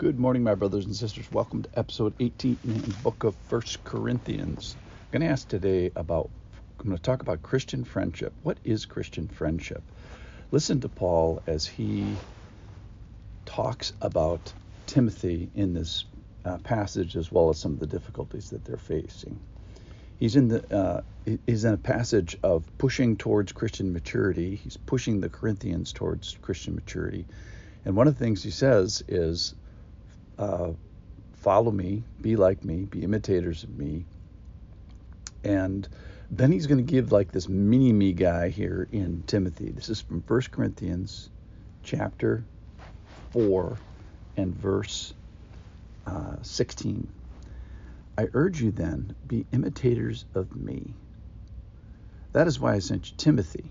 Good morning, my brothers and sisters. Welcome to episode 18 in the book of First Corinthians. I'm going to ask today about, I'm going to talk about Christian friendship. What is Christian friendship? Listen to Paul as he talks about Timothy in this uh, passage as well as some of the difficulties that they're facing. He's in the uh, he's in a passage of pushing towards Christian maturity. He's pushing the Corinthians towards Christian maturity. And one of the things he says is uh, follow me, be like me, be imitators of me. And then he's going to give like this mini me guy here in Timothy. This is from 1 Corinthians chapter 4 and verse uh, 16. I urge you then, be imitators of me. That is why I sent you Timothy,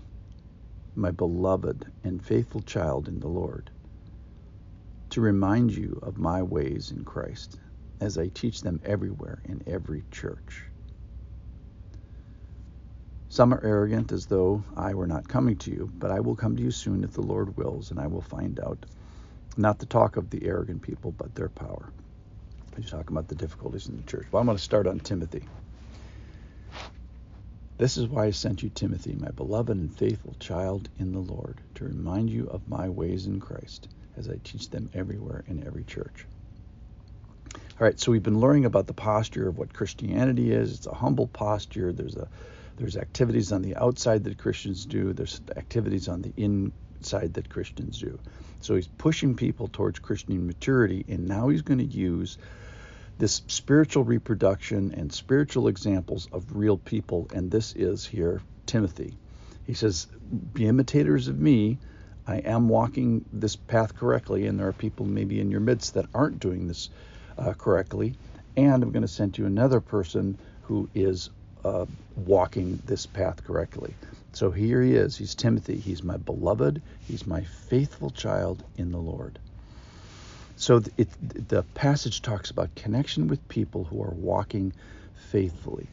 my beloved and faithful child in the Lord to remind you of my ways in Christ as I teach them everywhere in every church. Some are arrogant as though I were not coming to you, but I will come to you soon if the Lord wills, and I will find out not the talk of the arrogant people, but their power. He's talking about the difficulties in the church. Well, I'm going to start on Timothy. This is why I sent you Timothy, my beloved and faithful child in the Lord, to remind you of my ways in Christ as I teach them everywhere in every church. All right, so we've been learning about the posture of what Christianity is. It's a humble posture. There's a there's activities on the outside that Christians do. There's activities on the inside that Christians do. So he's pushing people towards Christian maturity, and now he's going to use this spiritual reproduction and spiritual examples of real people, and this is here Timothy. He says, Be imitators of me I am walking this path correctly, and there are people maybe in your midst that aren't doing this uh, correctly. And I'm going to send you another person who is uh, walking this path correctly. So here he is. He's Timothy. He's my beloved. He's my faithful child in the Lord. So it, the passage talks about connection with people who are walking faithfully.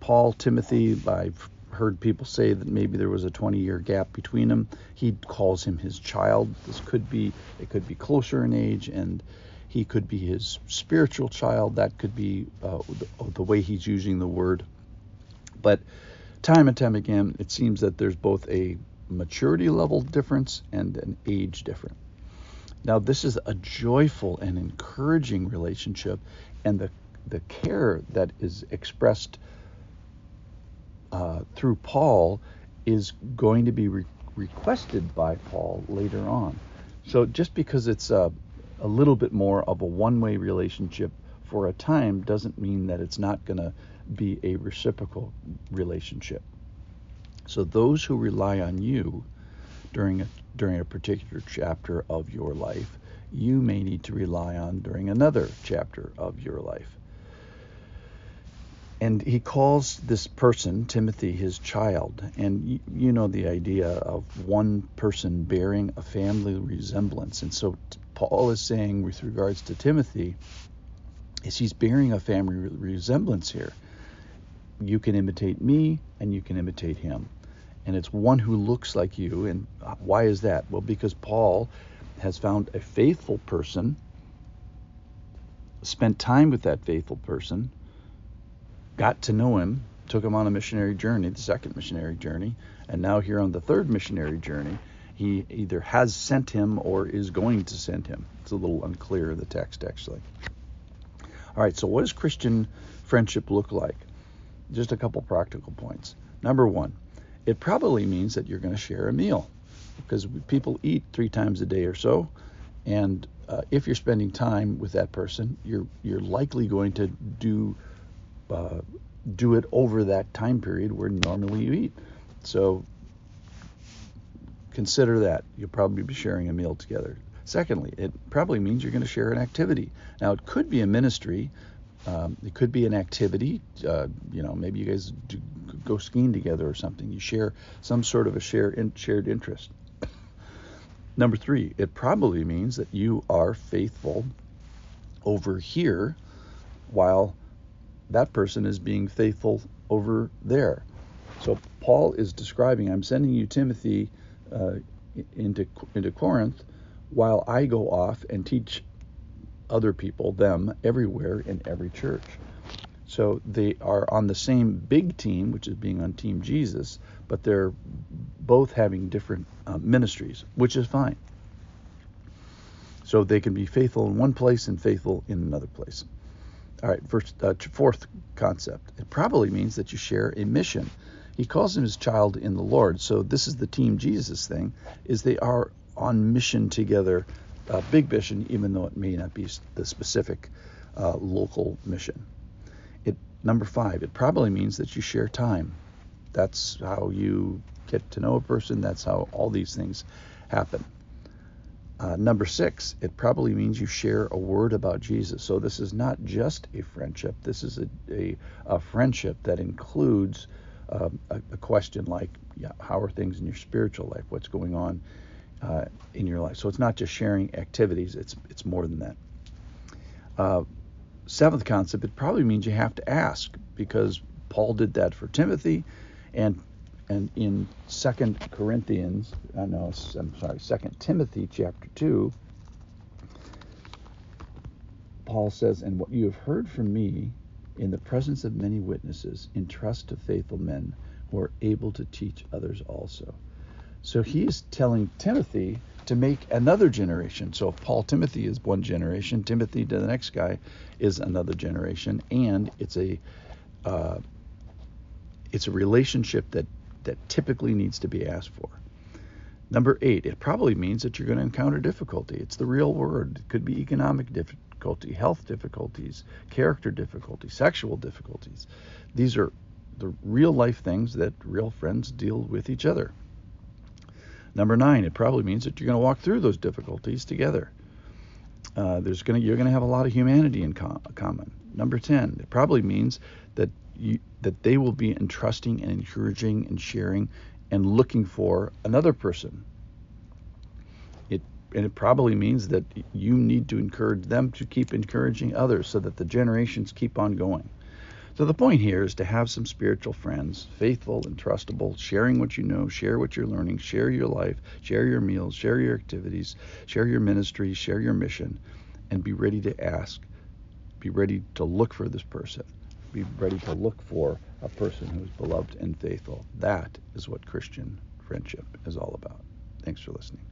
Paul, Timothy, I've heard people say that maybe there was a 20 year gap between them. He calls him his child. This could be, it could be closer in age, and he could be his spiritual child. That could be uh, the, the way he's using the word. But time and time again, it seems that there's both a maturity level difference and an age difference. Now, this is a joyful and encouraging relationship, and the the care that is expressed uh, through Paul is going to be re- requested by Paul later on. So just because it's a, a little bit more of a one way relationship for a time doesn't mean that it's not going to be a reciprocal relationship. So those who rely on you during a, during a particular chapter of your life, you may need to rely on during another chapter of your life. And he calls this person, Timothy, his child. And you, know the idea of one person bearing a family resemblance. And so Paul is saying, with regards to Timothy, is he's bearing a family resemblance here. You can imitate me, and you can imitate him. And it's one who looks like you. And why is that? Well, because Paul has found a faithful person, spent time with that faithful person, got to know him, took him on a missionary journey, the second missionary journey, and now here on the third missionary journey, he either has sent him or is going to send him. It's a little unclear in the text, actually. All right, so what does Christian friendship look like? Just a couple practical points. Number one, it probably means that you're going to share a meal because people eat three times a day or so, and uh, if you're spending time with that person, you're you're likely going to do uh, do it over that time period where normally you eat. So consider that. You'll probably be sharing a meal together. Secondly, it probably means you're going to share an activity. Now, it could be a ministry. Um, it could be an activity. Uh, you know, maybe you guys do, go skiing together or something. You share some sort of a share in, shared interest. Number three, it probably means that you are faithful over here while that person is being faithful over there. So Paul is describing, I'm sending you Timothy uh, into into Corinth while I go off and teach other people, them, everywhere in every church. So they are on the same big team, which is being on Team Jesus, but they're both having different uh, ministries, which is fine. So they can be faithful in one place and faithful in another place. All right, first, uh, fourth concept. It probably means that you share a mission. He calls him his child in the Lord. So this is the Team Jesus thing, is they are on mission together, uh, big mission, even though it may not be the specific uh, local mission. Number five. It probably means that you share time. That's how you get to know a person. That's how all these things happen. Uh, number six, it probably means you share a word about Jesus. So this is not just a friendship. This is a, a, a friendship that includes um, a, a, question like, yeah, how are things in your spiritual life? What's going on uh, in your life? So it's not just sharing activities. It's it's more than that. Uh, seventh concept, it probably means you have to ask because Paul did that for Timothy, and and in Second Corinthians, I uh, know, I'm sorry, Second Timothy chapter two, Paul says, "And what you have heard from me in the presence of many witnesses, entrust to faithful men who are able to teach others also." So he's telling Timothy to make another generation. So if Paul Timothy is one generation, Timothy to the next guy is another generation, and it's a uh, it's a relationship that that typically needs to be asked for. Number eight, it probably means that you're going to encounter difficulty. It's the real word. It could be economic difficulty, health difficulties, character difficulties, sexual difficulties. These are the real life things that real friends deal with each other. Number nine, it probably means that you're going to walk through those difficulties together. Uh, there's going to you're going to have a lot of humanity in com- common. Number ten, it probably means that you, that they will be entrusting and encouraging and sharing and looking for another person. It and it probably means that you need to encourage them to keep encouraging others so that the generations keep on going. So the point here is to have some spiritual friends, faithful and trustable, sharing what you know, share what you're learning, share your life, share your meals, share your activities, share your ministry, share your mission, and be ready to ask, be ready to look for this person be ready to look for a person who is beloved and faithful. That is what Christian friendship is all about. Thanks for listening.